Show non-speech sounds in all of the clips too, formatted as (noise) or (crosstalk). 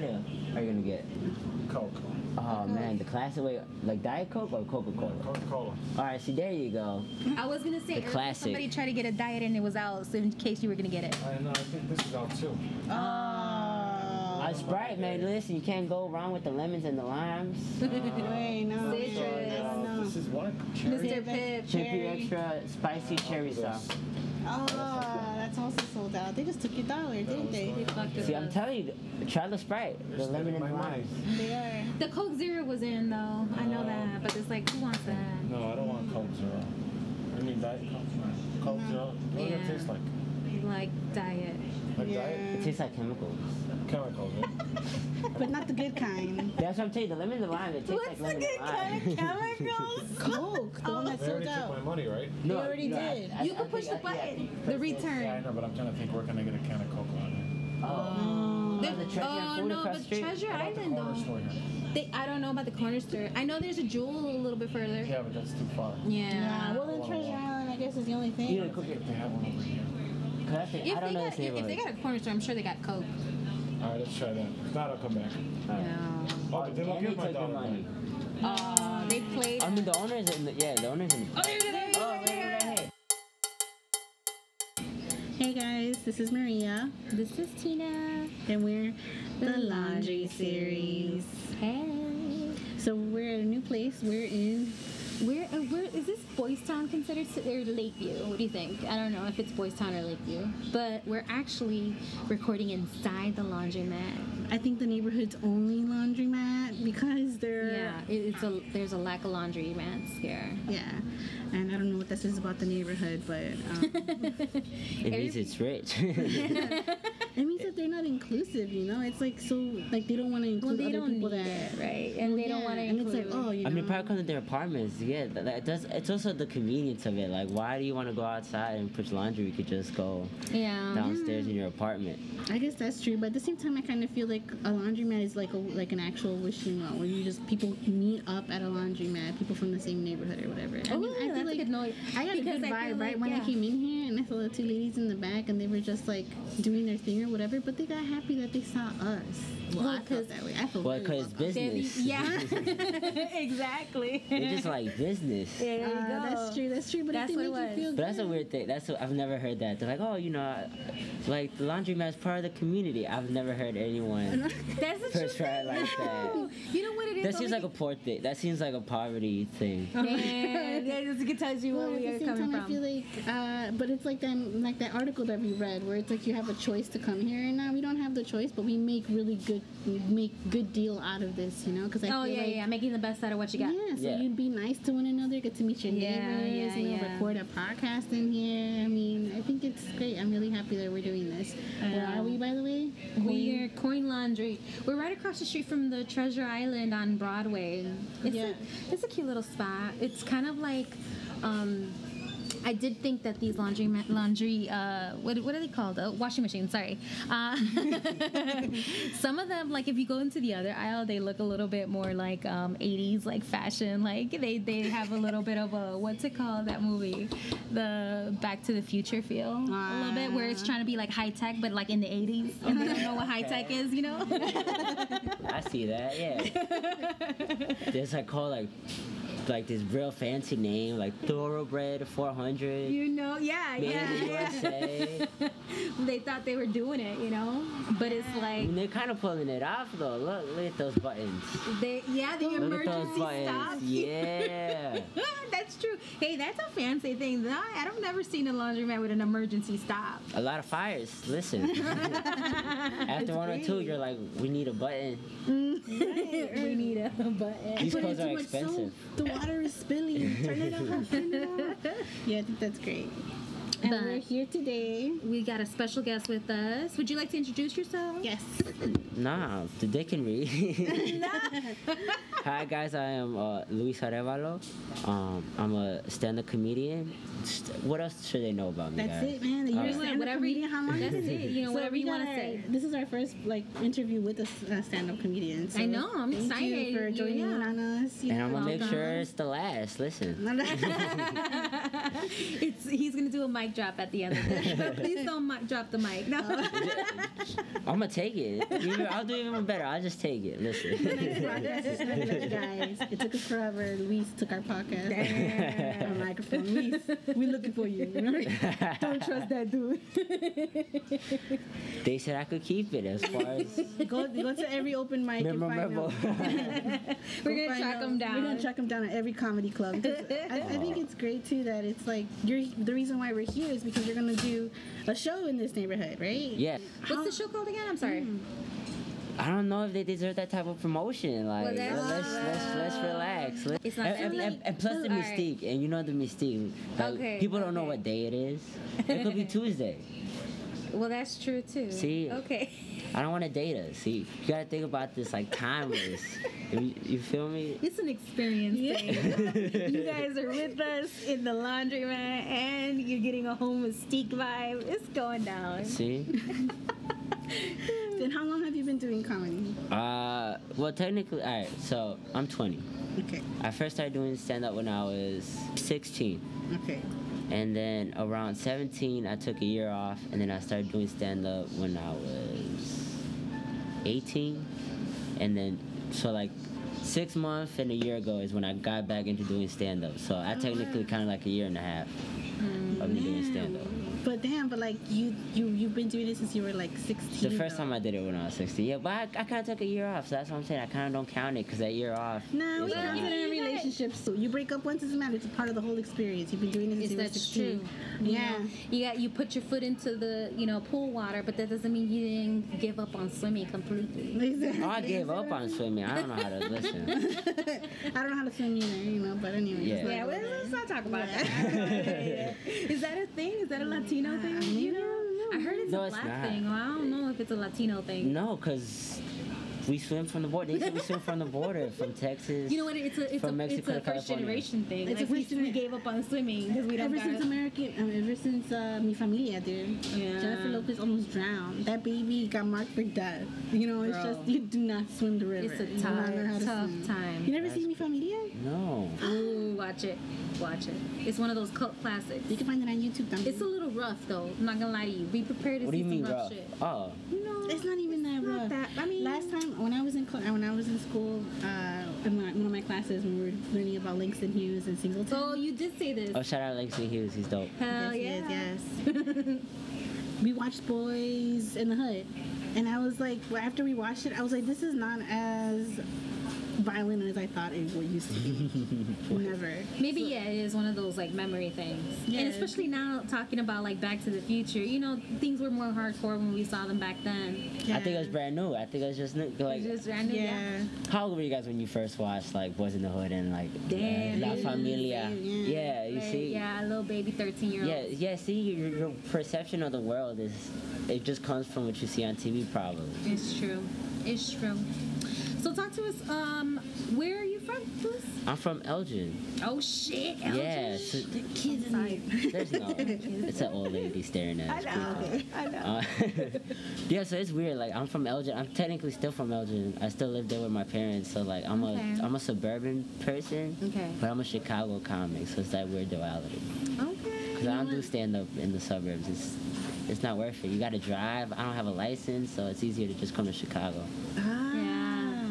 soda are you gonna get? Coke. Oh man, the classic way, like Diet Coke or Coca Cola. Coca Cola. All right, see there you go. I was gonna say The classic. somebody tried to get a diet and it was out, so in case you were gonna get it. I know. I think this is out too. Oh. Uh, Sprite, man. Listen, you can't go wrong with the lemons and the limes. (laughs) Wait, no. Citrus. Uh, No. This is what? Mr. Pibb. Chippy Cherry. extra spicy cherry sauce. Oh, that's also sold out. They just took your dollar, didn't They they? fucked us See, I'm up. telling you, try the Sprite, the lemon and my the money. They are. The Coke Zero was in though. I know that, but it's like, who wants that? No, I don't want Coke Zero. I mean Diet Coke. No. Coke Zero. What does it taste like? Like diet. Like Yeah. It tastes like chemicals. chemicals, right? (laughs) But not the good kind. That's what I'm telling you. The lemon and the lime, it tastes like lemon and lime. (laughs) chemicals? (laughs) Oh. Coke, the one that They sold already took out. my money, right? They already did. I- You I can push the think I- yeah, button. think The return. Yeah, I know, but I'm trying to think where can I get a can of Coke on it. Oh, The- the oh no, but street. Treasure How about the Island though. They, I don't know about the corner store. I know there's a Jewel a little bit further. Yeah, but that's too far. Yeah. Yeah, well then Treasure Island I guess is the only thing. Yeah, I think if they have one over here. Cause I, If I don't they know got this if, if they got a corner store, I'm sure they got Coke. All right, let's try that. If not, I'll come back. Yeah. Oh, but they don't And give they my took your dollar money. Uh, they played. I mean, the owners in the, yeah, the owners in the. oh, there, there, there, Oh, there, wait, there. wait, wait, Hey guys, this is Maria, This is Tina. and we're the Laundry Series. Hey. So we're at a new place. We're in. Where, uh, where is this Boys Town considered or Lakeview? What do you think? I don't know if it's Boys Town or Lakeview, but we're actually recording inside the laundromat. I think the neighborhood's only laundromat because they're Yeah, it's a there's a lack of laundromats here. yeah. And I don't know what this is about the neighborhood, but um, (laughs) It means it's rich. (laughs) (laughs) it means that they're not inclusive. You know, it's like so like they don't want to Well, include they other don't people need that it, right? And they don't want to And include. it's like oh, you know. I mean, probably because of their apartments. Yeah, that, that does. It's also the convenience of it. Like, why do you want to go outside and put laundry? You could just go yeah. downstairs in your apartment. I guess that's true, but at the same time, I kind of feel like a laundromat is like a like an actual wishing well, where you just people meet up at a laundromat, people from the same neighborhood or whatever. I Oh, mean, I feel that's a like good noise. I got a Because good I feel vibe right like, when I came in here, and I saw the two ladies in the back, and they were just like doing their thing or whatever. But they got happy that they saw us. Well, Well, I 'cause- felt that way. I felt Well, because welcome. business. Yeah, (laughs) (laughs) exactly. They just like business. There you Uh, that's true. That's true. But That's if they what it you feel was. But that's a weird thing. That's what, I've never heard that. They're like, oh, you know, I- like the laundromat is part of the community. I've never heard anyone (laughs) That's the first true try it thing. like that. You know what it is? That seems like a poor thing. That seems like a poverty thing. Yeah, yeah, this tells you Well, where we are coming time, from. I feel like, uh, but it's like that, like that article that we read, where it's like you have a choice to come here, and now we don't have the choice, but we make really good, we make good deal out of this, you know? Because I oh feel yeah, like, yeah, making the best out of what you got. Yeah, so Yeah. you'd be nice to one another, get to meet your Yeah, neighbors, yeah, you know, yeah. record a podcast in here. I mean, I think it's great. I'm really happy that we're doing this. Where are we, by the way? We are Coin Laundry. We're right across the street from the Treasure Island on Broadway. It's, Yeah. a, it's a cute little spot. It's kind of like, um, I did think that these laundry ma- laundry uh, what, what are they called? Uh, washing machines. Sorry. Uh, (laughs) some of them, like if you go into the other aisle, they look a little bit more like um, 80s, like fashion. Like they they have a little bit of a what's it called? That movie, the Back to the Future feel a little bit, where it's trying to be like high tech, but like in the 80s, and they don't know what high tech is. You know? (laughs) I see that. Yeah. (laughs) There's like call like like this real fancy name like Thoroughbred 400. you know? Yeah, yeah. USA. (laughs) they thought they were doing it, you know? But it's I like mean, they're kind of pulling it off though. Look, look at those buttons. they yeah, the Look emergency stop. Yeah. (laughs) that's true. Hey, that's a fancy thing. No, I've never seen a laundromat with an emergency stop. A lot of fires. Listen. (laughs) After one or two, you're like, we need a button. Mm. we need a button. These clothes are expensive. soap. The water is spilling. Turn it off. Turn it off. Yeah, I think that's great. And But- we're here today. We got a special guest with us. Would you like to introduce yourself? Yes. (laughs) Nah, they can read. Hi guys, I am uh, Luis Arevalo. Um, I'm a stand-up comedian. What else should they know about me, That's guys? it, man. You're a right. stand-up Whatever comedian. How long that's is it, you know, whatever you wanna say. This is our first like interview with a s- a stand-up comedian. So I know, I'm thank excited. You for joining yeah. on us. you And I'm gonna make sure it's the last. Listen. (laughs) (laughs) it's he's gonna do a mic mic drop at the end of this. (laughs) But please don't mic drop the mic. No. (laughs) I'm gonna take it. Even- I'll do even better. I'll just take it. Listen. guys. It took us forever. Luis took our podcast. Our microphone. Luis, we're looking for you. (laughs) Don't trust that dude. they said I could keep it as far as go, go to every open mic and find memorable. him. (laughs) (laughs) We're Go gonna find track him. him down. We're gonna track them down at every comedy club. I, I think it's great too that it's like you're the reason why we're here is because you're gonna do a show in this neighborhood, right? yeah. What's the show called again? I'm sorry. Hmm. I don't know if they deserve that type of promotion. Like, Well, that's- let's let's let's relax. Let- It's not and, and, and, and plus the All right. mystique, and you know the mystique. Like, Okay, people don't know what day it is. (laughs) It could be Tuesday. Well, that's true too. See? Okay. I don't want to date us. See, you gotta think about this like timeless. (laughs) you, you feel me? It's an experience thing. you guys are with us in the laundromat, and you're getting a home mystique vibe. It's going down. See? (laughs) (laughs) Then how long have you been doing comedy? Uh, well, technically, all right. So I'm 20. Okay. I first started doing stand up when I was 16. Okay. And then around 17, I took a year off, and then I started doing stand up when I was 18. And then, so like six months and a year ago is when I got back into doing stand up. So I technically kind of like a year and a half of me doing stand up. But damn, but like you you you've been doing it since you were like 16. The first though. time I did it when I was 16. Yeah, but I, I kind of took a year off, so that's what I'm saying. I kind of don't count it because that year off. No, we is a count it in relationships too. You break up once, doesn't matter. It's a part of the whole experience. You've been doing this Is since you were that 16. true? You Yeah. you got you put your foot into the you know pool water, but that doesn't mean you didn't give up on swimming completely. Exactly. Oh, I gave up on swimming. I don't know how to (laughs) listen. I don't know how to swim either, you know. But anyway. Yeah. Yeah, well, let's not talk about that. (laughs) Is that a thing? Is that a Latino thing? You know, I heard it's No, a black not. thing. Well, I don't know if it's a Latino thing. No, because we swim from the border. They said we swim from the border, from Texas. You know what? It's a it's From a it's Mexico a first California. generation thing. It's like we, first we gener- gave up on swimming because we don't. Ever got since it. American, um, ever since uh, Mi Familia, dude. Yeah. Jennifer Lopez almost drowned. That baby got marked for death. You know, it's Girl. just you do not swim the river. It's a tough, not to tough swim. time. You never seen Mi Familia? No. Ooh, watch it, watch it. It's one of those cult classics. You can find it on YouTube. También. It's a little rough though. I'm not gonna lie to you. Be prepared to What do see you mean some rough, rough? shit. Oh. You know, It's not even that not rough. that- I mean- last time when I was in cl- when I was in school, uh, in my, one of my classes, when we were learning about Langston Hughes and Singleton. Oh, you did say this. Oh, shout out Langston Hughes. He's dope. Hell yes, yeah. yes, yes. (laughs) we watched Boys in the Hood, and I was like, well, after we watched it, I was like, this is not as violent as I thought it would used to be. (laughs) Never. Maybe yeah, it is one of those like memory things. Yeah. And especially now talking about like Back to the Future, you know, things were more hardcore when we saw them back then. I think it was brand new. I think it was just new. Like, Just random. Yeah. how old were you guys when you first watched like Boys in the Hood and like Damn, uh, La. Familia? Yeah. Yeah, you Like, see. Yeah, a little baby thirteen year old. Yeah, yeah. See, your, your perception of the world is it just comes from what you see on TV, probably. It's true. It's true. So talk to us. Um, where are you from, Bruce? I'm from Elgin. Oh shit, Elgin. Yeah, so The kids in here. (laughs) there's no. (laughs) It's an old lady staring at us. I know. I know. Uh, (laughs) yeah, so it's weird. Like I'm from Elgin. I'm technically still from Elgin. I still live there with my parents. So like I'm Okay. a I'm a suburban person, Okay. but I'm a Chicago comic. So it's that weird duality. Okay. Cause I don't do stand up in the suburbs. It's it's not worth it. You got to drive. I don't have a license, so it's easier to just come to Chicago. Ah.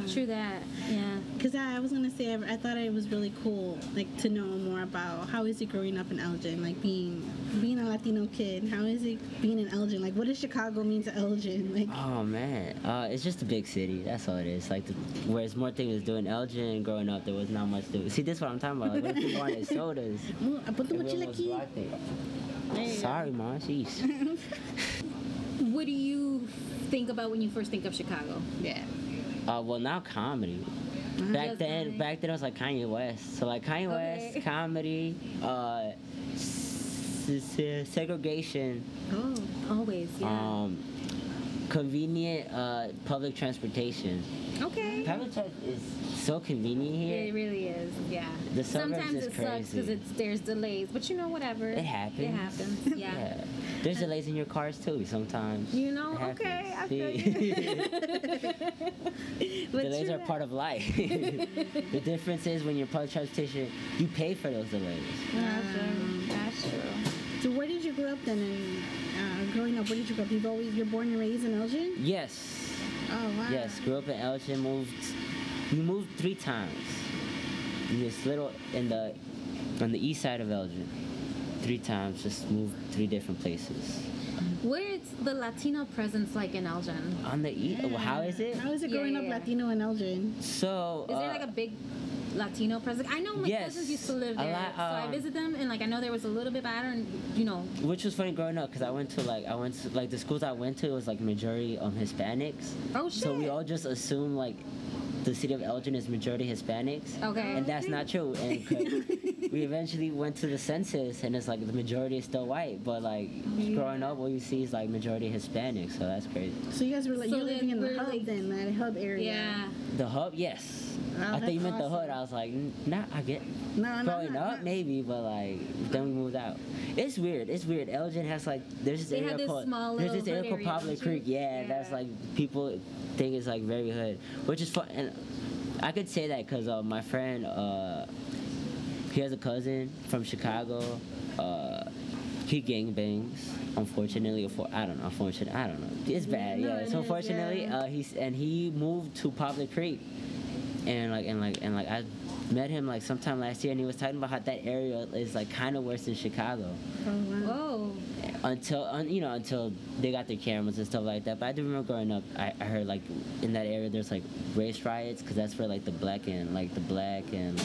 Yeah. True that. Yeah. Because I, I was gonna say I, I thought it was really cool, like to know more about how is it growing up in Elgin, like being being a Latino kid. How is it being in Elgin? Like, what does Chicago mean to Elgin? (laughs) Like, Oh man, uh, it's just a big city. That's all it is. Like, the, whereas more things to do in Elgin. Growing up, there was not much to do. See, this is what I'm talking about. Like, what if people wanted sodas? (laughs) "Oh, put the and we mochila almost aquí." blocked it. There you go. Sorry, mom. Jeez. (laughs) What do you think about when you first think of Chicago? Yeah. Uh, well, now comedy. Uh-huh. Back then, comedy. back then it was like Kanye West. So like Kanye Okay. West, comedy, uh, s- s- segregation, Oh. Always. Yeah. um, convenient uh, public transportation. okay. Public transit is so convenient here. It really is. Yeah. The suburbs Sometimes is it sucks because it's there's delays, but you know whatever. It happens. It happens. (laughs) Yeah. Yeah. There's delays in your cars too sometimes. You know. Okay. I feel you. (laughs) (laughs) But delays are that. part of life. the difference is when you're public transportation, you pay for those delays. That's true. That's true. So where did you grow up then? And uh, growing up, where did you grow up? You've always you're born and raised in Elgin. Yes. Oh wow. Yes, grew up in Elgin, moved we moved three times. In this little in the on the east side of Elgin. Three times, just moved three different places. Where's the Latino presence like in Elgin? On the east, well, how is it? How is it growing yeah, up yeah. Latino in Elgin? So Is there uh, like a big Latino presence? I know my Yes, cousins used to live there, lot, so I um, visit them, and like I know there was a little bit better, and you know, which was funny growing up because I went to like I went to like the schools I went to was like majority um Hispanics. oh shit. So we all just assume like the city of Elgin is majority Hispanics. Okay. And that's not true. And 'cause (laughs) we eventually went to the census and it's like the majority is still white, but like mm-hmm. growing up, what you see is like majority Hispanic. So that's crazy. So you guys were like So you're living in the hub like- then, that hub area. yeah. The hub, yes. Oh, I thought you that's meant the hood. I was like, "N- nah, I get. No, no, Growing no, up, no. maybe, but like then we moved out. It's weird. It's weird. Elgin has like there's this They have area this called small there's this area hood called Poplar? Creek. Yeah, that's like people think it's like very hood, which is fun. And I could say that because uh, my friend, uh, he has a cousin from Chicago. Uh, he gangbangs. Unfortunately, for I don't know. Unfortunately, I don't know. It's bad. no, yeah. it So is, unfortunately, yeah. uh, he's and he moved to Poplar Creek and like and like and like I met him like sometime last year and he was talking about how that area is like kind of worse than Chicago Oh, wow. Whoa. Until un, you know until they got their cameras and stuff like that. But I do remember growing up, I, I heard like in that area there's like race riots because that's where like the black and like the black and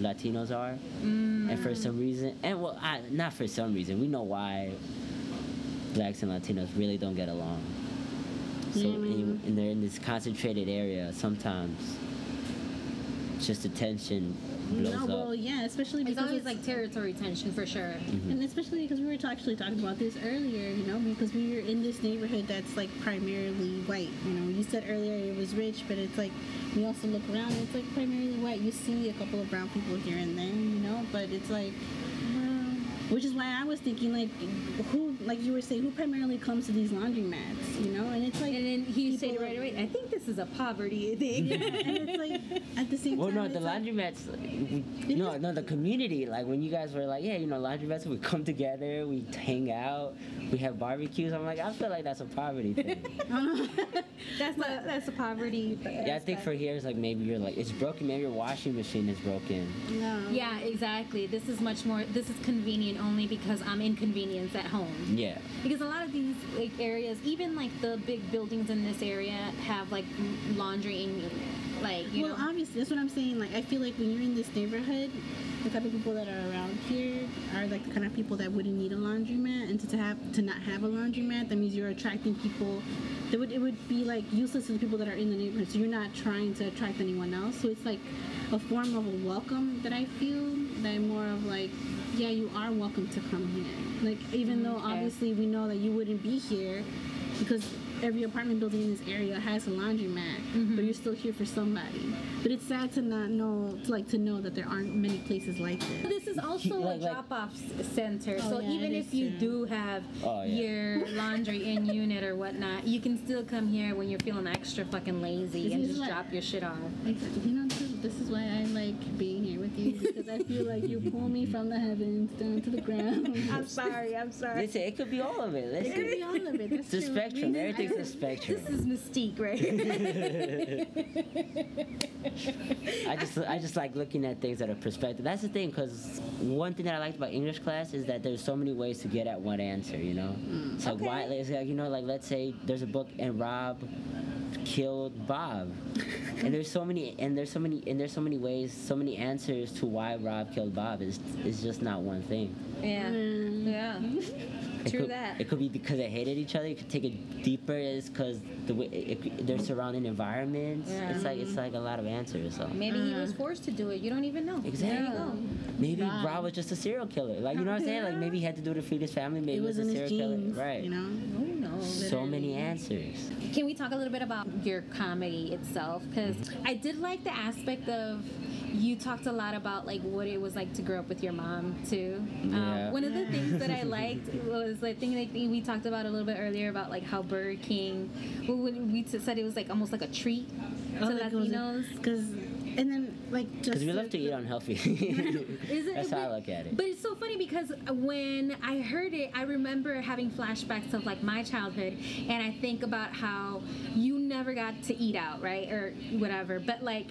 Latinos are, Mm. and for some reason and well I, not for some reason we know why blacks and Latinos really don't get along. So man. and, and they're in this concentrated area sometimes. Just the tension blows No, up. well, yeah, especially It's because always it's like territory tension for sure. Mm-hmm. And especially because we were ta- actually talking about this earlier, you know, because we were in this neighborhood that's like primarily white. You know, you said earlier it was rich, but it's like we also look around, and it's like primarily white. You see a couple of brown people here and there, you know, but it's like, well, which is why I was thinking like, who, like you were saying, who primarily comes to these laundromats, you know, and it's like, And then he said people- right away, I think this is a poverty (laughs) thing. yeah, (laughs) and it's like at the same Well, time, Well, no, the like- laundromats. we- No, no, the community. Like when you guys were like, yeah, you know, laundromats. We come together, we hang out, we have barbecues. I'm like, I feel like that's a poverty thing. (laughs) that's a that's a poverty. Thing. Yeah, I think for here it's like maybe you're like it's broken. Maybe your washing machine is broken. no. Yeah, exactly. This is much more. This is convenient only because I'm inconvenienced at home. Yeah. Because a lot of these like areas, even like the big buildings in this area, have like laundry in, like you well, know. obviously, that's what I'm saying. Like, I feel like when you're in this neighborhood, the type of people that are around here are like the kind of people that wouldn't need a laundromat, and to, to have to not have a laundromat, that means you're attracting people. That would it would be like useless to the people that are in the neighborhood. So you're not trying to attract anyone else. So it's like a form of a welcome that I feel. That I'm more of like, yeah, you are welcome to come here. Like even though Okay. obviously we know that you wouldn't be here because every apartment building in this area has a laundromat, but mm-hmm. you're still here for somebody. But it's sad to not know, to like to know that there aren't many places like this. This is also Like- a like- drop-off s- center, Oh, so yeah, even if you true. do have Oh, yeah. your laundry in (laughs) unit or whatnot, you can still come here when you're feeling extra fucking lazy This and just what- drop your shit off. Exactly. You know, this, this is why I like being here with you because I feel like you pull me from the heavens down to the ground. (laughs) I'm sorry. I'm sorry. Listen, it could be all of it. It could be all of it. That's it's a spectrum. Maybe Everything's I- a spectrum. This is mystique, right? (laughs) I just I just like looking at things at a perspective. That's the thing, because one thing that I liked about English class is that there's so many ways to get at one answer. You know, it's like mm. why it's like you know like let's say there's a book and Rob killed Bob, and there's so many and there's so many and there's so many ways, so many answers to why Rob killed Bob. Is it's just not one thing. yeah. Mm. Yeah. It True could, that. It could be because they hated each other. You could take it deeper. It's because the way it, it, their surrounding environments. Yeah. It's like it's like a lot of answers. So. Maybe he was forced to do it. You don't even know. Exactly. go. Maybe Right. Rob was just a serial killer. Like you know what I'm saying? Like maybe he had to do it to feed his family. Maybe It he was was in a his serial genes, killer. Right. You know. Who knows? So many answers. Can we talk a little bit about your comedy itself? Because I did like the aspect of you talked a lot about like what it was like to grow up with your mom too. Yeah. Um, one of the things that I (laughs) liked was I think like we talked about a little bit earlier about like how Burger King. We said it was like almost like a treat to Latinos. Because And then like just Because we love to eat unhealthy. (laughs) Is it- That's how I look at it. But it's so funny because when I heard it, I remember having flashbacks of like my childhood, and I think about how you never got to eat out, right, or whatever. But like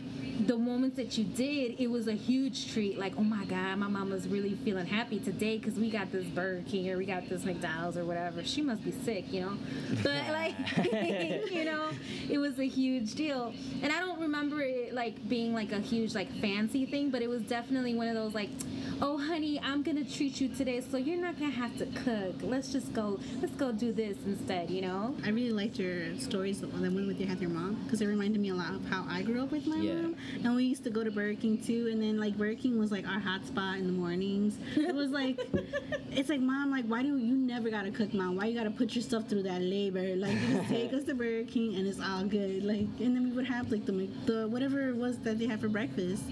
the moments that you did, it was a huge treat. Like, oh my God, my mom was really feeling happy today because we got this Burger King or we got this McDonald's or whatever. She must be sick, you know. But (laughs) like, (laughs) you know, it was a huge deal, and I don't remember it like being like a huge like fancy thing, but it was definitely one of those like oh honey i'm gonna treat you today so you're not gonna have to cook let's just go let's go do this instead you know I really liked your stories, the one that with you had your mom, because it reminded me a lot of how I grew up with my Yeah. mom. And we used to go to Burger King too, and then like Burger King was like our hot spot in the mornings. It was like, (laughs) it's like mom, like why do you never gotta cook, mom? Why you gotta put yourself through that labor? Like just take us to Burger King and it's all good. Like, and then we would have like the the whatever it was that they had for breakfast,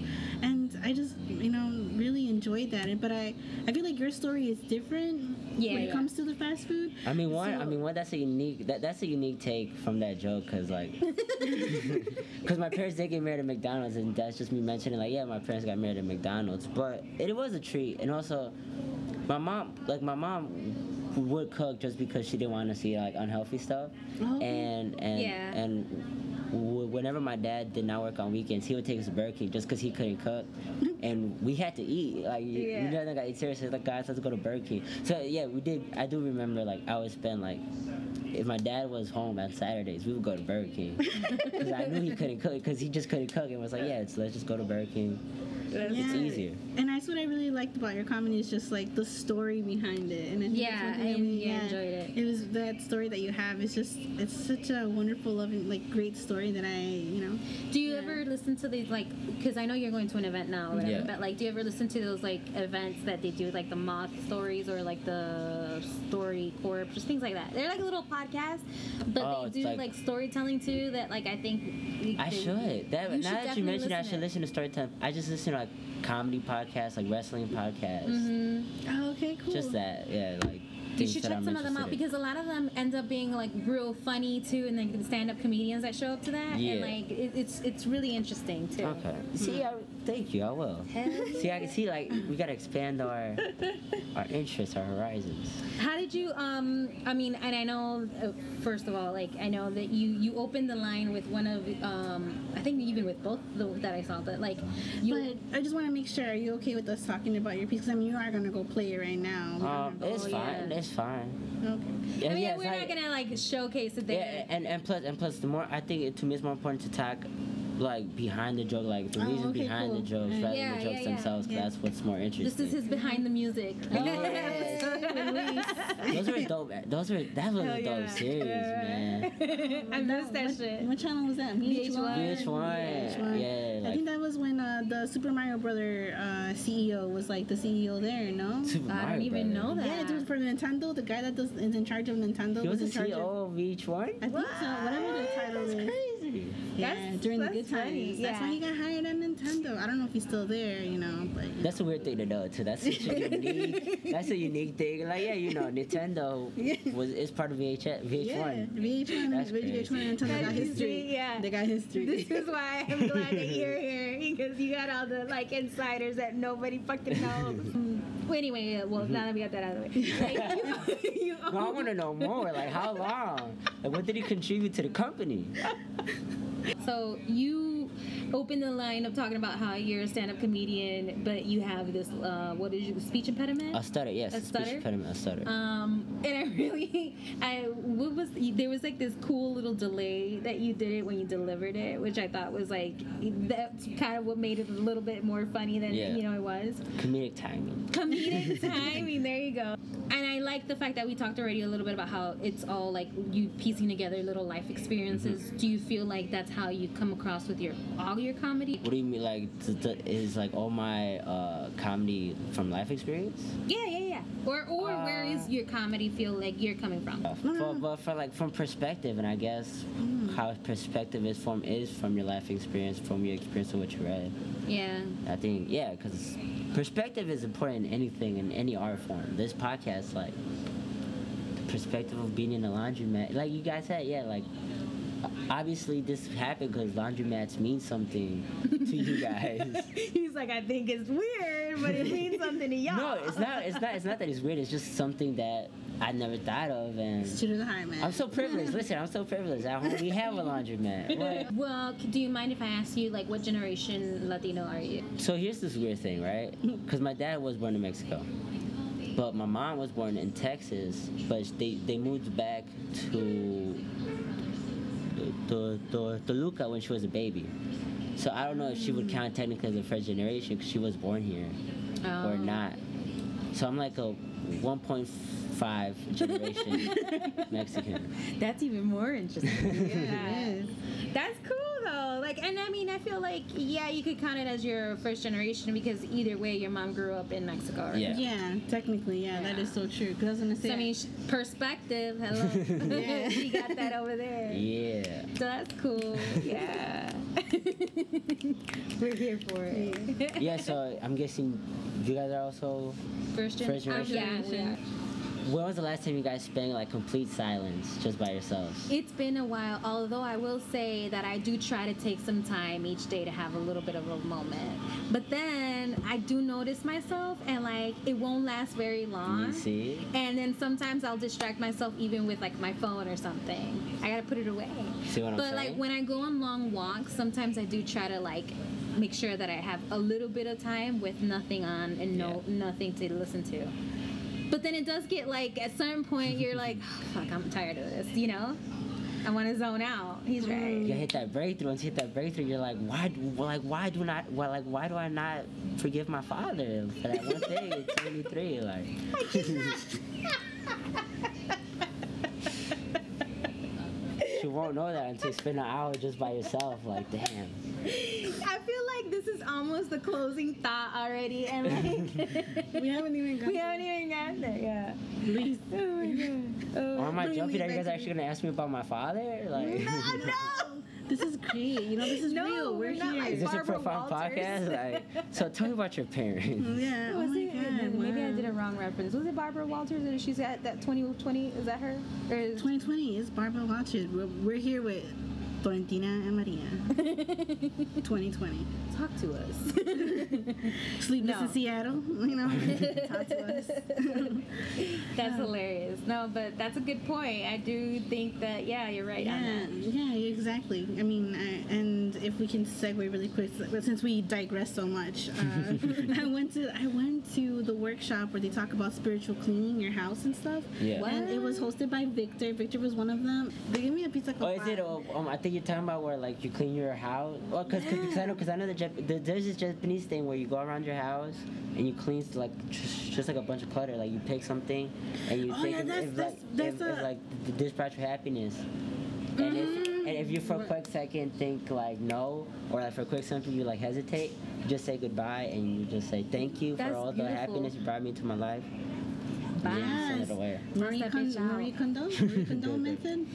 and I just you know really enjoyed that. But I I feel like your story is different Yeah, when it yeah. comes to the fast food. I mean, one. I mean, one. That's a unique. That, that's a unique take from that joke, cause like, (laughs) (laughs) cause my parents did get married at McDonald's, and that's just me mentioning like, yeah, my parents got married at McDonald's, but it was a treat, and also, my mom, like my mom, would cook just because she didn't want to see like unhealthy stuff, Oh. and and Yeah. and w- whenever my dad did not work on weekends, he would take us to Burger King just because he couldn't cook, (laughs) and we had to eat. Like you, Yeah. you know, got eat seriously. Like guys, let's go to Burger King. So yeah, we did. I do remember like I would spend like. If my dad was home on Saturdays, we would go to Burger King (laughs) because I knew he couldn't cook because he just couldn't cook and was like, yeah, it's, let's just go to Burger King. It's easier. And that's what I really liked about your comedy is just like the story behind it. And I think Yeah, that's one thing I- that we- yeah, enjoyed it. It was that story that you have. It's just it's such a wonderful, loving, like great story that I, you know. do you Yeah. ever listen to these like because i know you're going to an event now whatever Yeah. but like do you ever listen to those like events that they do like the moth stories or like the story corp just things like that they're like a little podcast but Oh, they do like- like, storytelling too that like i think I they- should. That, now should that you definitely mentioned, it, I should it. listen to storytelling. I just listen to like comedy podcasts, like wrestling podcasts. Mhm. Oh, okay, cool. Just that, yeah, like. Did you things should check I'm some of them out in. because a lot of them end up being like real funny too, and like the stand-up comedians that show up to that, Yeah. and like it, it's it's really interesting too. Okay. See, I, thank you. I will. Hell See, I can see like we gotta expand our (laughs) our interests, our horizons. How did you? Um, I mean, and I know, uh, first of all, like I know that you you opened the line with one of, um, I think even with both the, that I saw, but like you. But I just want to make sure. Are you okay with us talking about your piece? Because I mean, you are gonna go play it right now. Um, it's Oh, fine. yeah. It's fine. okay. Yeah, I mean, yeah, we're like- not gonna like showcase it there. Yeah, and, and plus and plus the more I think it, to me it's more important to talk like behind the joke, like the Oh, reason okay, behind cool. the jokes Yeah. rather Yeah, than the jokes yeah, yeah. themselves. 'cause Yeah. That's what's more interesting. this is his behind the music. (laughs) those were dope. Those were that was a dope series, (laughs) man. I missed that what, shit. What channel was that? VH1. VH1, yeah, I think that was when uh, the Super Mario Brother uh, CEO was like the CEO there. No. (laughs) Super I don't even Brothers. know that. Yeah, dude, for Nintendo, the guy that does, is in charge of Nintendo He was the in charge CEO of. of VH1. I think so. Whatever the title That's is. crazy. Yeah, That's- during the that's good times. funny, That's why he got hired at Nintendo. I don't know if he's still there, you know, but. That's a weird thing to know too. That's such a (laughs) unique. That's a unique thing. Like yeah, you know, Nintendo Yeah. was is part of VH, yeah, VH1. VH1 That's and VH1 and Nintendo got history. yeah. They got history. This is why I'm glad that you're (laughs) here because you got all the like insiders that nobody fucking knows. (laughs) well, anyway, yeah, well, mm-hmm. now that we got that out of the way, like, you, you Well, I want to know more. Like how long? Like what did he contribute to the company? So you open the line of talking about how you're a stand-up comedian, but you have this uh, what is your speech impediment? A stutter, yes. A speech stutter? impediment, a stutter. Um, and I (laughs) really, I what was there was like this cool little delay that you did it when you delivered it, which I thought was like that's kind of what made it a little bit more funny than Yeah. you know it was. Comedic timing. Comedic (laughs) timing, there you go. And I like the fact that we talked already a little bit about how it's all like you piecing together little life experiences. Mm-hmm. Do you feel like that's how you come across with your all your comedy? What do you mean? Like, t- t- is like all my uh, comedy from life experience? Yeah, yeah, yeah. Or or where Uh, is your comedy feel like you're coming from? Uh, for, but for like from perspective, and I guess how perspective is from is from your life experience, from your experience of what you read. Yeah. I think yeah, because perspective is important in anything in any art form. This podcast, like the perspective of being in a laundromat, like you guys said, yeah, like obviously this happened because laundromats mean something to you guys. (laughs) He's like, I think it's weird, but it means (laughs) something to y'all. no, it's not. It's not. It's not that it's weird. It's just something that I never thought of, and to the heart, man. I'm so privileged. (laughs) Listen, I'm so privileged. At home, we have a laundromat. What? Well, c- do you mind if I ask you, like, what generation Latino are you? So here's this weird thing, right? Because my dad was born in Mexico, but my mom was born in Texas, but they they moved back to to, to Toluca when she was a baby. So I don't know if she would count technically as a first generation because she was born here or Oh. not. So I'm like a 1.5 (laughs) generation Mexican. That's even more interesting. (laughs) It is. That's cool though. Like, and I mean, I feel like yeah, you could count it as your first generation because either way, your mom grew up in Mexico. Right? Yeah. Yeah, technically, yeah, that Yeah. is so true. Because I was gonna say, So I mean, sh- perspective. Hello. Yeah. (laughs) she got that over there. Yeah. So that's cool. Yeah. We're here for it. Yeah, so I'm guessing you guys are also First, gen- First generation. Um, yeah, yeah. When was the last time you guys spent like complete silence just by yourselves? It's been a while, although I will say that I do try to take some time each day to have a little bit of a moment. But then I do notice myself, and like it won't last very long. You see? And then sometimes I'll distract myself even with like my phone or something. I gotta put it away. See what I'm but like when I go on long walks, sometimes I do try to like make sure that I have a little bit of time with nothing on and no nothing to listen to. But then it does get like at some point you're like, oh, fuck, I'm tired of this, you know? I want to zone out. He's right. You hit that breakthrough. Once you hit that breakthrough, you're like, why? do- Like, why do not? Well, like, why do I not forgive my father for that one thing at 23? Like, you (laughs) won't know that until you spend an hour just by yourself. Like, damn. I feel like this is almost the closing thought already, and like (laughs) we haven't even got (laughs) we haven't even got there. Yeah. Please. Oh my god. Oh. Or am I bring joking me that you guys are actually gonna ask me about my father? Like, no, (laughs) no. This is great. You know, this is No, real. We're, we're not here. like is this Barbara a profound Walters. podcast? Like, so tell me about your parents. Oh, yeah. Oh Was my it- god. Maybe I wow. did a wrong reference. Was it Barbara Walters and she's got that 2020? Is that her? Or is 2020 is Barbara Walters. We're, we're here with Florentina and Maria. (laughs) 2020. Talk to us. (laughs) Sleepless No. in Seattle. You know, (laughs) talk to us. That's hilarious. No, but that's a good point. I do think that, yeah, you're right on Yeah, that. yeah, exactly. I mean, I, and if we can segue really quick, since we digress so much, uh, (laughs) (laughs) I went to I went to the workshop where they talk about spiritual cleaning your house and stuff. Yeah. What? And it was hosted by Victor. Victor was one of them. They gave me a pizza. Oh, is it? uh, Um, I think you're talking about where like you clean your house. Well, cause, cause, 'cause I know, cause I know the, Jap- the there's this Japanese thing where you go around your house and you clean like just, just like a bunch of clutter. Like you pick something and you Oh, think yeah, if, that's- if, that's- like that's if, if a- like th- this brought you happiness. And if mm-hmm. and if you for a quick second think like no, or like for a quick second you like hesitate, you just say goodbye and you just say thank you That's for all the happiness you brought me into my life. Bye. And then you send Yes. Marie, that Kon- bitch out. Marie Kondo? Marie Kondo (laughs) method?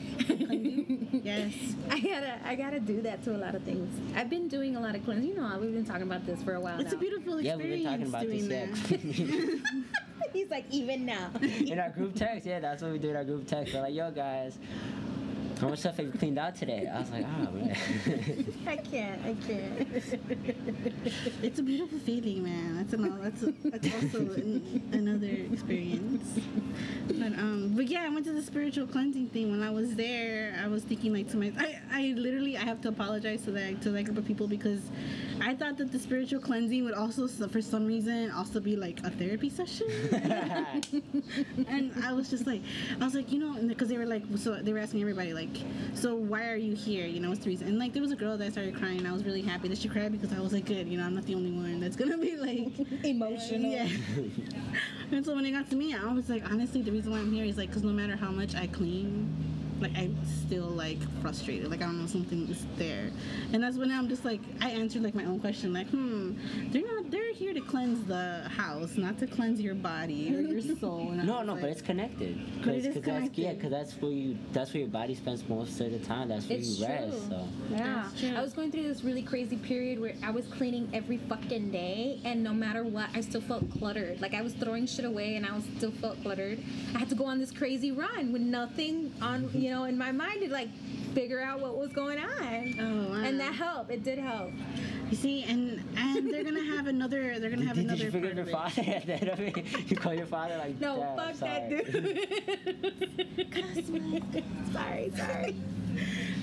(laughs) Kondo? Yes. I gotta, I gotta do that to a lot of things. I've been doing a lot of cleansing. You know, we've been talking about this for a while It's now. a beautiful experience. Yeah, experience we've been talking about doing this. that. (laughs) (laughs) He's like, even now. in our group text, yeah, that's what we do in our group text. We're like, yo, guys, how much stuff have you cleaned out today? I was like, oh, man. (laughs) I can't, I can't. It's a beautiful feeling, man. That's an, that's, a, that's also an, another experience. But um, but yeah, I went to the spiritual cleansing thing. When I was there, I was thinking like to my, I, I literally I have to apologize to that to that group of people because I thought that the spiritual cleansing would also, for some reason, also be like a therapy session. (laughs) (laughs) and I was just like, I was like, you know, because they were like, so they were asking everybody like, so why are you here? You know, what's the reason? And like, there was a girl that started crying. I was really happy that she cried because I was like, good, you know, I'm not the only one that's gonna be like (laughs) Emotional. Yeah. (laughs) and so when it got to me, I was like, honestly, the reason why I'm here is like, because no matter how much I clean. Like I'm still like frustrated. Like I don't know something is there, and that's when I'm just like I answered like my own question. Like hmm, they're not. They're here to cleanse the house, not to cleanse your body or your (laughs) soul. And no, no, like, but it's connected. But it is Cause, 'cause that's, yeah, because that's where you, that's where your body spends most of the time. That's where It's you true. rest. So. Yeah. I was going through this really crazy period where I was cleaning every fucking day, and no matter what, I still felt cluttered. Like I was throwing shit away, and I was still felt cluttered. I had to go on this crazy run with nothing on, you know, in my mind. to like figure out what was going on. Oh, wow. And that helped. It did help. You see, and and they're gonna have another. They're gonna have Did, did another. you figure your father at the end of it? (laughs) You call your father like No, "Dad, fuck sorry." that dude. (laughs) (laughs) sorry, sorry.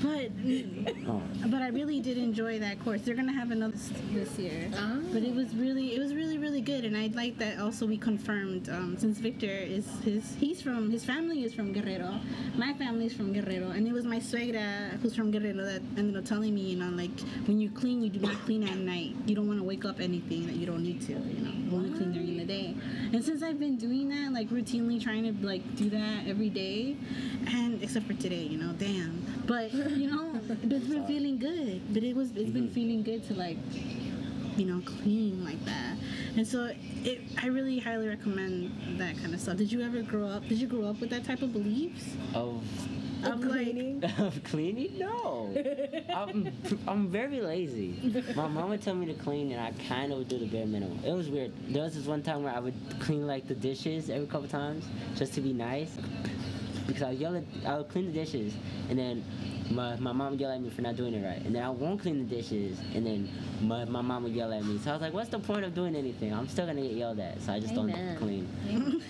But Oh. but I really did enjoy that course. They're gonna have another this year. Oh. But it was really it was really really good, and I'd like that also we confirmed um, since Victor is his he's from his family is from Guerrero, my family is from Guerrero, and it was my suegra who's from Guerrero that ended up telling me you know like when you clean you do not clean at night. You don't want to wake up anything that you don't need to. You know you want to clean during the day. And since I've been doing that like routinely trying to like do that every day, and except for today, you know, damn. But you know, it's been feeling good. But it was it's been mm-hmm. feeling good to like you know, clean like that. And so it, I really highly recommend that kind of stuff. Did you ever grow up? Did you grow up with that type of beliefs? Of Of like, (laughs) of cleaning? No. (laughs) I'm I'm very lazy. My mom would tell me to clean, and I kind of would do the bare minimum. It was weird. There was this one time where I would clean like the dishes every couple times just to be nice, because I would yell at, I would clean the dishes, and then. My, my mom would yell at me for not doing it right. And then I won't clean the dishes. And then my, my mom would yell at me. So I was like, what's the point of doing anything? I'm still going to get yelled at. So I just Amen. don't clean.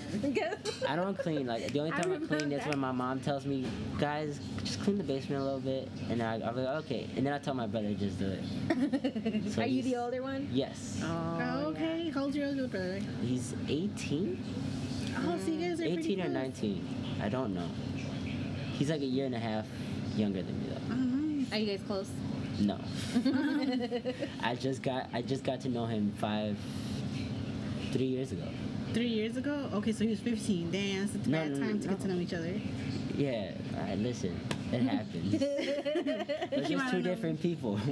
I don't clean. Like the only time I, remember clean is when my mom tells me, "Guys, just clean the basement a little bit," and I, I'm like, "Okay." And then I tell my brother just do it. (laughs) So Are you the older one? Yes. oh, oh okay. How old's your older brother? He's 18, Oh, so you guys are 18 or 19. I don't know. He's like a year and a half younger than me though. Oh, nice. Are you guys close? No. (laughs) I just got I just got to know him five, three years ago. Three years ago? Okay, so he was 15. Damn, that's a No, bad no, time to get to know each other. Yeah. All right. Listen, it (laughs) happens. We're just wanna two know- different people. (laughs)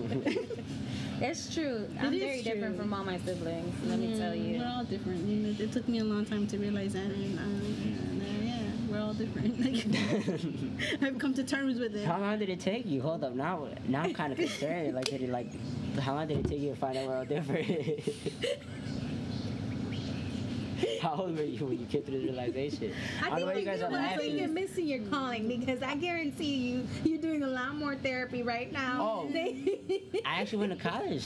It's true. I'm is very different from all my siblings. Let me tell mm, you. We're all different. It took me a long time to realize that. And, and, yeah, we're all different. (laughs) Like, (laughs) I've come to terms with it. How long did it take you? Hold up, now now I'm kind of concerned. Like, did it like, how long did it take you to find out we're all different? (laughs) (laughs) how old were you when you came to this realization? I don't know think you guys are you're, I think you're missing your calling because I guarantee you, you're doing a lot more therapy right now. Oh. (laughs) I actually went to college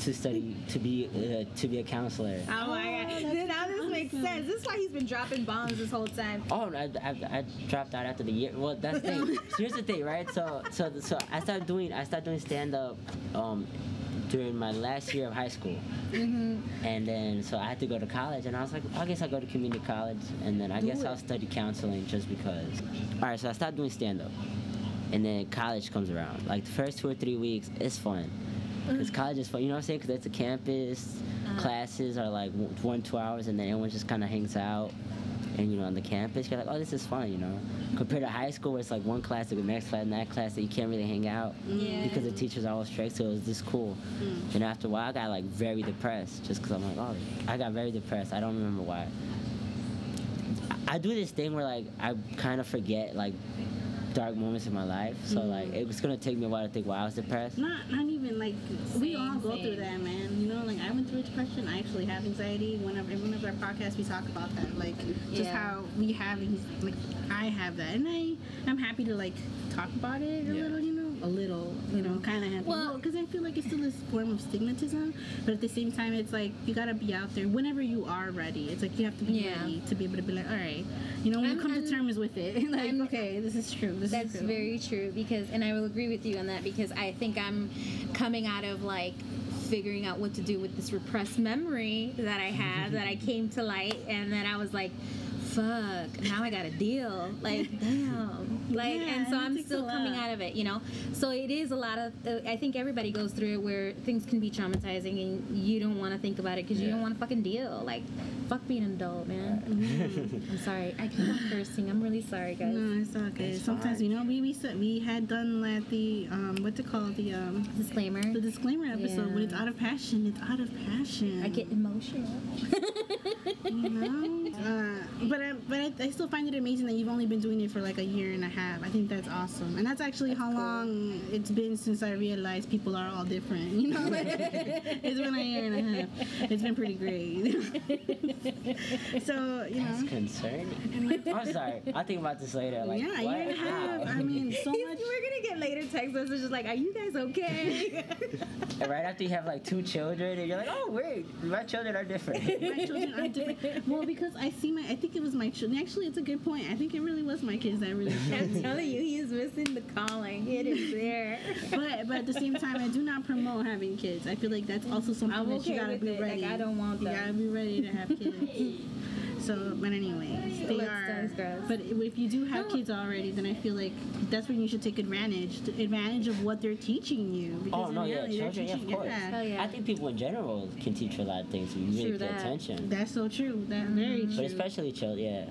to study to be uh, to be a counselor. Oh my Oh, god! that's Now this makes sense. This is why he's been dropping bombs this whole time. Oh, I, I, I dropped out after the year. Well, that's the thing. (laughs) So here's the thing, right? So so so I started doing I started doing stand up um, during my last year of high school, mm-hmm. and then so I had to go to college, and I was like, I guess I'll go to community college, and then I guess I'll study counseling just because. All right, so I started doing stand up, and then college comes around. Like the first two or three weeks, it's fun. Because mm-hmm. college is fun, you know what I'm saying? Because it's a campus, uh-huh. classes are like one, two hours, and then everyone just kind of hangs out and you know on the campus you're like oh this is fun you know? Compared to high school where it's like one class to the next class and that class that you can't really hang out mm. Yeah. because the teachers are all strict so it was just cool. Mm. And after a while i got like very depressed just because i'm like oh i got very depressed. I don't remember why. I do this thing where like i kind of forget like dark moments in my life so mm-hmm. like it was gonna take me a while to think why i was depressed Not, not even like we Same, all go through that, man. You know, like I went through depression. I actually have anxiety. Whenever, in one of our podcasts, we talk about that, like just Yeah. how we have, like I have that, and I, I'm happy to like talk about it a Yeah. little, you know, a little, you know, kind of happy. Well- because I feel like it's still this form of stigmatism, but at the same time, it's like you gotta be out there whenever you are ready. It's like you have to be Yeah. ready to be able to be like, all right, you know, when I'm- you come I'm- to terms with it, (laughs) like, I'm- okay, this is true. This That's is true. very true because, and I will agree with you on that because I think I'm coming out of like figuring out what to do with this repressed memory that I have that I (laughs) came to light and then I was like, fuck, now I got to deal. Like, (laughs) damn. (laughs) Like, Yeah, and so it I'm still coming out of it, you know? So it is a lot of, uh, I think everybody goes through it where things can be traumatizing and you don't want to think about it because you don't want to fucking deal. Like, fuck being an adult, man. Mm-hmm. (laughs) I'm sorry. I keep on cursing. I'm really sorry, guys. No, it's all good. It's Sometimes fine. you know we we we had done like the um what to call the um Disclaimer. the disclaimer episode when it's out of passion. It's out of passion. I get emotional. you know. (laughs) uh, but I, but I, I still find it amazing that you've only been doing it for like a year and a half. I think that's awesome, and that's actually how long it's been since I realized people are all different. You know, (laughs) (laughs) it's been a year and a half. It's been pretty great. (laughs) so you That's know, concerning. I'm sorry. I'll think about this later. Like, yeah, a what? year and a half. I mean, so He's- much. We're gonna get later text messages like, "Are you guys okay?" And right after you have like two children, and you're like, oh wait, my children are different. my children are different. Well, because I see my, I think it was my children. Actually, it's a good point. I think it really was my kids that really showed I'm (laughs) telling you, he is missing the calling. It is there. (laughs) But but at the same time, I do not promote having kids. I feel like that's also something I'm that you gotta with be it. Like, ready. I don't want You gotta be ready to have kids. (laughs) so, but anyways, they Let's are. dance. But if you do have No. kids already, then I feel like that's when you should take advantage advantage of what they're teaching you. Oh, because Oh no, yeah, reality, they're children, yeah, of teaching- course. Hell yeah. I think people in general can teach a lot of things if you really True pay that. attention. That's so true. That very mm-hmm. true. But especially children, yeah,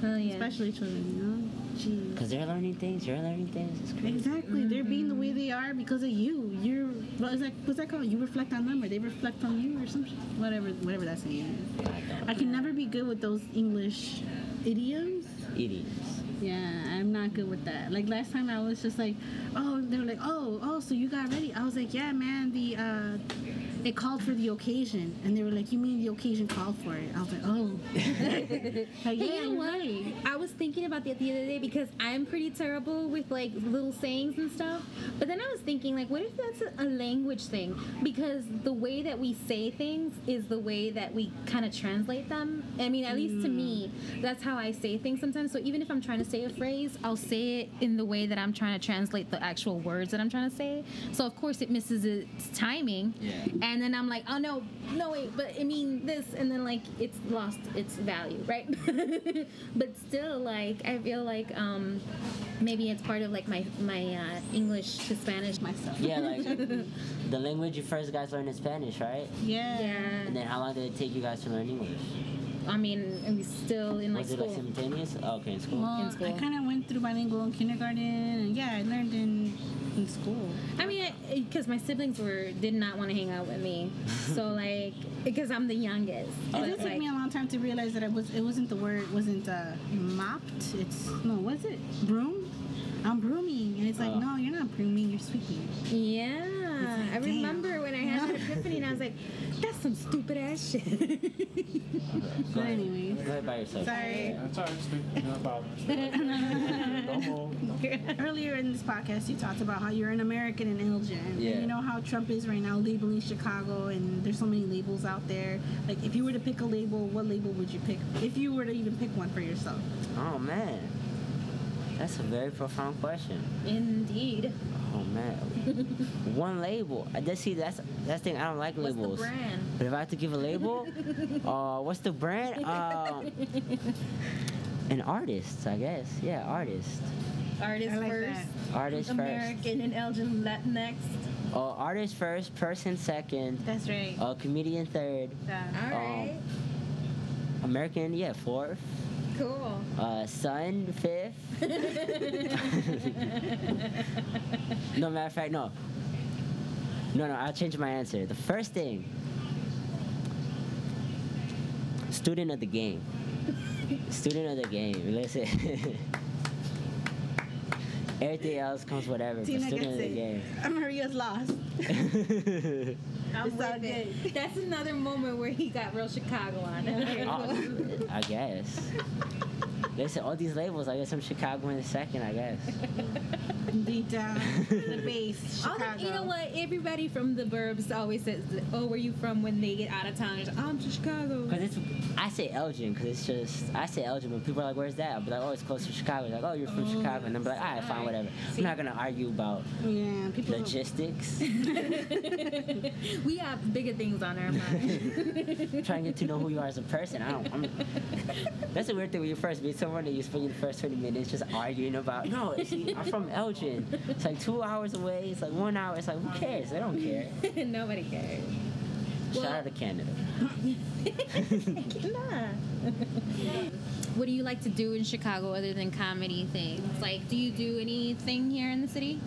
Hell yeah. especially children, you know. Jeez. because they're learning things, you're learning things. It's crazy. Exactly. They're being the way they are because of you. You're what is that what's that called? You reflect on them or they reflect on you or something. Whatever whatever that saying is. I. I can never be good with those English idioms. Idiots. Yeah, I'm not good with that. Like last time I was just like, oh, they were like, oh, oh, so you got ready? I was like, yeah, man, the uh, it called for the occasion, and they were like, you mean the occasion called for it? I was like, oh, (laughs) like, yeah, you know what? right. I was thinking about that the other day because I'm pretty terrible with like little sayings and stuff. But then I was thinking, like, what if that's a, a language thing? Because the way that we say things is the way that we kind of translate them. I mean, at least to me, mm. that's how I say things sometimes. So even if I'm trying to say a phrase, I'll say it in the way that I'm trying to translate the actual words that I'm trying to say. So of course it misses its timing. Yeah. And then I'm like, oh no, no wait, but I mean this, and then like it's lost its value, right? (laughs) but still, like I feel like um, maybe it's part of like my my uh, English to Spanish myself. Yeah, like (laughs) the language you first guys learned is Spanish, right? Yeah. Yeah. And then how long did it take you guys to learn English? I mean, and we still in like Was it like simultaneous? Oh, okay, in school. Well, In school. I kind of went through bilingual in kindergarten, and yeah, I learned in in school. I mean, because my siblings were did not want to hang out with me, (laughs) so like because I'm the youngest. It But, did take like, me a long time to realize that it was it wasn't the word wasn't uh, mopped. It's no, was it? Broom. I'm brooming, and it's like Oh. no, you're not brooming, you're sweeping. Yeah, like, I remember when I had that (laughs) epiphany, and I was like, "That's some stupid ass shit." Go (laughs) But anyways, Go ahead by yourself. sorry. That's all right. No problem. (laughs) Don't move. Earlier in this podcast, you talked about how you're an American in Elgin. Yeah. And you know how Trump is right now labeling Chicago, and there's so many labels out there. Like, if you were to pick a label, what label would you pick? If you were to even pick one for yourself. Oh man, that's a very profound question. Indeed. Oh man, (laughs) one label. I just see that's that's thing. I don't like What's the labels. brand? But if I have to give a label, (laughs) uh, what's the brand? Uh, (laughs) an artist, I guess. Yeah, artist. Artist like first, that. Artist first. American and Elgin let next. Uh, artist first, person second, That's right. uh, comedian third, Yeah. All right, American yeah fourth, cool. uh, son fifth. (laughs) no matter of fact, no. No, no, I'll change my answer. The first thing, student of the game. student of the game. Listen. (laughs) Everything else comes whatever, but Tina student gets of the it. (laughs) Maria's lost. (laughs) I'm It's with it. That's another moment where he got real Chicago on. Okay, (laughs) Oh. I guess. Listen, all these labels, I guess I'm Chicago in a second, I guess. Deep down, the base, (laughs) All Chicago. the, you know what? Everybody from the burbs always says, "Oh, where you from?" When they get out of town, like, "I'm from Chicago." Cause it's, I say Elgin, cause it's just, I say Elgin, but people are like, where's that? I'll be like, oh, it's close to Chicago. They're like, oh, you're from Oh, Chicago. And I'm like, all right, fine, whatever. See? I'm not gonna argue about Yeah, people. logistics. (laughs) (laughs) we have bigger things on our mind. trying to get to know who you are as a person. I don't. I'm, that's a weird thing when you first meet someone and you spend the first 20 minutes just arguing about. No, it's, I'm from Elgin. It's like two hours away. It's like one hour. It's like who cares? They don't care. (laughs) Nobody cares. Shout Well- out to Canada. (laughs) (laughs) What do you like to do in Chicago other than comedy things? Like, do you do anything here in the city?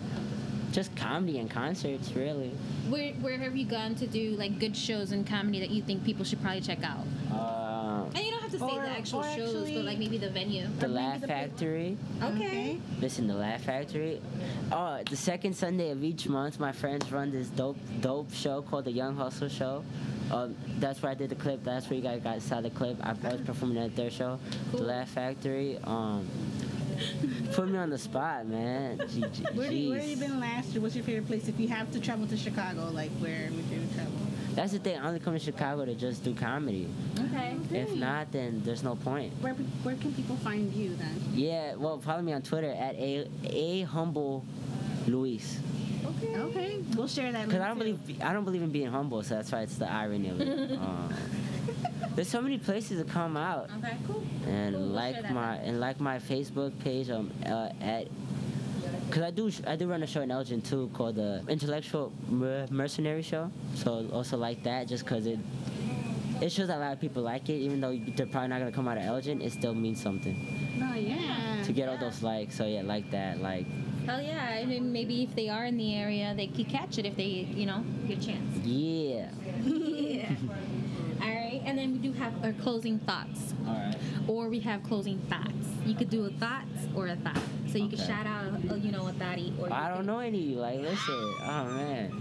Just comedy and concerts, really. Where, where have you gone to do like good shows in comedy that you think people should probably check out? Um, Um, And you don't have to say Or- the actual or shows, actually- but like maybe the venue. the maybe Laugh the- Factory. Okay. Listen, the Laugh Factory. Oh, the second Sunday of each month, my friends run this dope, dope show called the Young Hustle Show. Um, that's where I did the clip. That's where you guys got saw the clip. I was performing at their show, Cool. the Laugh Factory. Um, put me on the spot, man. (laughs) G- G- Where, do you, where have you been last year? What's your favorite place? If you have to travel to Chicago, like where would you travel? That's the thing. I only come to Chicago to just do comedy. Okay. If not, then there's no point. Where where can people find you then? Yeah, well, follow me on Twitter at a a humble Luis. Okay. Okay, we'll share that. Because I don't too. believe I don't believe in being humble, so that's why it's the irony of it. (laughs) um, there's so many places to come out Okay. Cool. and Cool, we'll share like my and like my Facebook page um uh, at. Cause I do I do run a show in Elgin too called the Intellectual Mercenary Show. So also like that just cause it it shows that a lot of people like it even though they're probably not gonna come out of Elgin. It still means something Oh yeah. to get all those likes. So yeah, like that like Hell yeah. I mean, maybe if they are in the area, they could catch it if they, you know, get a chance. yeah. (laughs) yeah. All right. And then we do have our closing thoughts. All right. Or we have closing thoughts. You could do a thought or a thought. So you could shout out, uh, you know, a thotty. Or I don't could- know any. Like listen, oh man.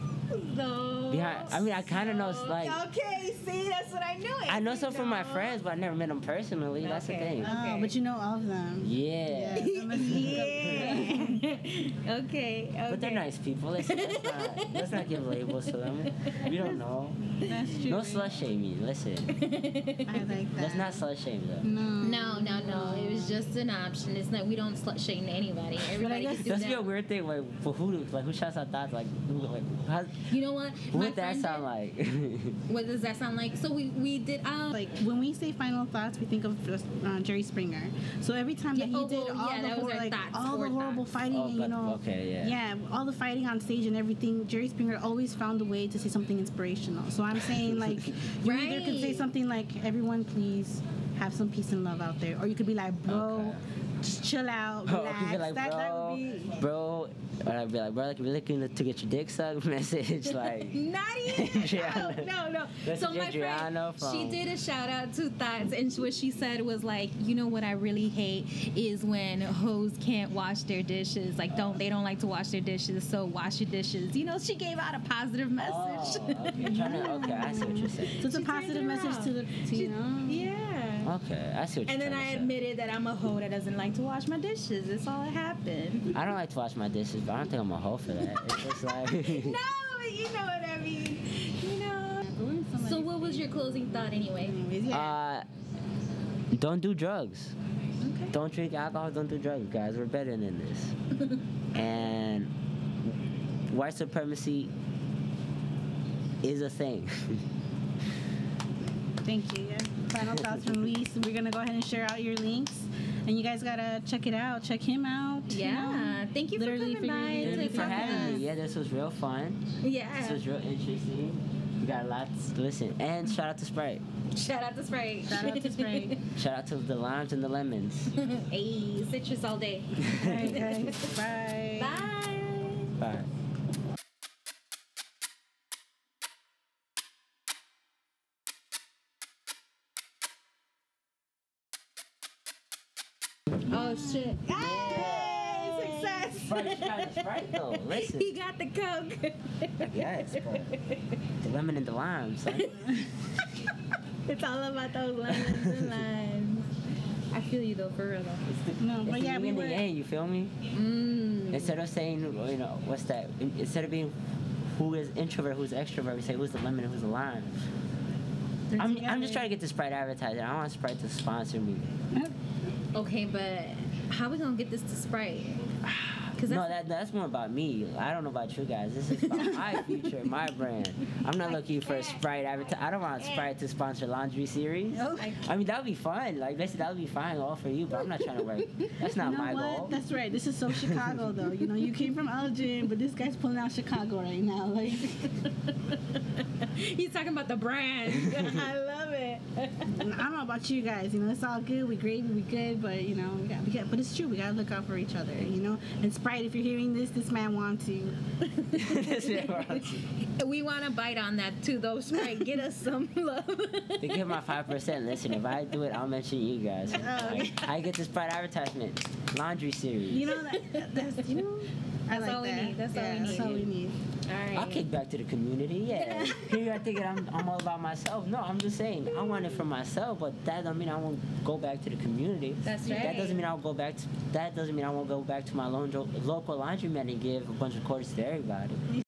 No. Behind, I mean, I kind of know, like, Okay, see, that's what I knew. I know some from my friends, but I never met them personally. That's the Okay. thing. Oh, but you know all of them. Yeah. yeah. okay, (laughs) okay. But they're nice people. Listen, let's not, let's not give labels to them. We don't know. That's true. No slut shaming. Listen, I like that. let's not slut shame them. No. No, no, no. It was just an option. It's not. We don't slut shame anybody. Everybody guess can do That's be a weird thing. Like, for who? Like, who shouts out thoughts? Like, who? Like, how, You know what? what My that sound did- like? (laughs) What does that sound like? So we we did. Um, Like when we say final thoughts, we think of just, uh, Jerry Springer. So every time that he oh, did all yeah, the that was hor- our like thoughts, all the horrible thoughts. fighting, Oh, and, but- you know, okay, yeah. yeah, all the fighting on stage and everything. Jerry Springer always found a way to say something inspirational. So I'm saying (laughs) like you either could say something like everyone please have some peace and love out there, or you could be like bro. Okay. Just chill out, (laughs) relax. you be like, that, bro, that would be bro, or I'd be like, bro, like, if you're looking to get your dick sucked, (laughs) message (laughs) like. Not even. no, no, no. That's so my Adriana friend, she did a shout out to Thoughts, and what she said was like, you know what I really hate is when hoes can't wash their dishes. Like, don't they don't like to wash their dishes, so wash your dishes. You know, she gave out a positive message. Oh, message. okay. Trying to, okay, I see what you're saying. so it's a She turned positive it message around. to the to, you know. yeah. Okay, I see what And you're then I trying to say. admitted that I'm a hoe that doesn't like to wash my dishes. That's all that happened. I don't like to wash my dishes, but I don't think I'm a hoe for that. It's just (laughs) like. No, but you know what I mean. You know. So what was your closing thought anyway? Yeah. Uh, don't do drugs. Okay. Don't drink alcohol. Don't do drugs, guys. We're better than this. (laughs) and white supremacy is a thing. (laughs) Thank you. Yeah. Final thoughts from Luis. We're gonna go ahead and share out your links, and you guys gotta check it out. Check him out. you know. Yeah. Thank you Literally for coming by figuring Thank you to for having me. Yeah, this was real fun. Yeah, this was real interesting. We got a lot to listen. And shout out to Sprite. Shout out to Sprite. Shout out to Sprite. (laughs) Shout out to the limes and the lemons. hey, citrus all day. (laughs) All right, guys. Bye. Bye. Bye. Oh shit. Hey, success. Sprite, Sprite, Sprite though. (laughs) Listen. He got the coke. Yes, but the lemon and the lime, son. (laughs) it's all about those lemons and (laughs) limes. I feel you though, for real though. No, It's but the yeah, yin we and were. the yang, you feel me? Mm. Instead of saying, you know, what's that? Instead of being who is introvert, who's extrovert, we say who's the lemon and who's the lime. I'm, I'm just trying to get the Sprite advertising. I want Sprite to sponsor me. Okay, but how are we gonna get this to Sprite? (sighs) (sighs) (sighs) Cause No, that's, that, that's more about me. I don't know about you guys. This is about my (laughs) future, my brand. I'm not looking for a Sprite advertise. I don't want Sprite to sponsor laundry series. Oh. I mean, that would be fun. Like, listen, that would be fine all for you, but I'm not trying to work. That's not You know my what? goal. That's right. This is so Chicago, though. You know, you came from Elgin, but this guy's pulling out Chicago right now. Like, (laughs) he's talking about the brand. (laughs) I love it. I don't know about you guys. You know, it's all good. We great. we good, but you know, we got, we got. But it's true. We gotta look out for each other. You know, and Sprite Sprite, if you're hearing this, this man wants you. That's it, bro. We want to bite on that too, though. Sprite, get us some (laughs) love. They give my five percent. Listen, if I do it, I'll mention you guys. Oh. I, I get this Sprite advertisement, laundry series. You know that, that's you know. I That's like all we that. need, that's all yeah, we That's all we need. I'll kick back to the community. Yeah. (laughs) Here you are thinking I'm, I'm all about myself. No, I'm just saying I want it for myself, but that doesn't mean I won't go back to the community. That's right. That doesn't mean I'll go back to. That doesn't mean I won't go back to my local laundromat and give a bunch of quarters to everybody.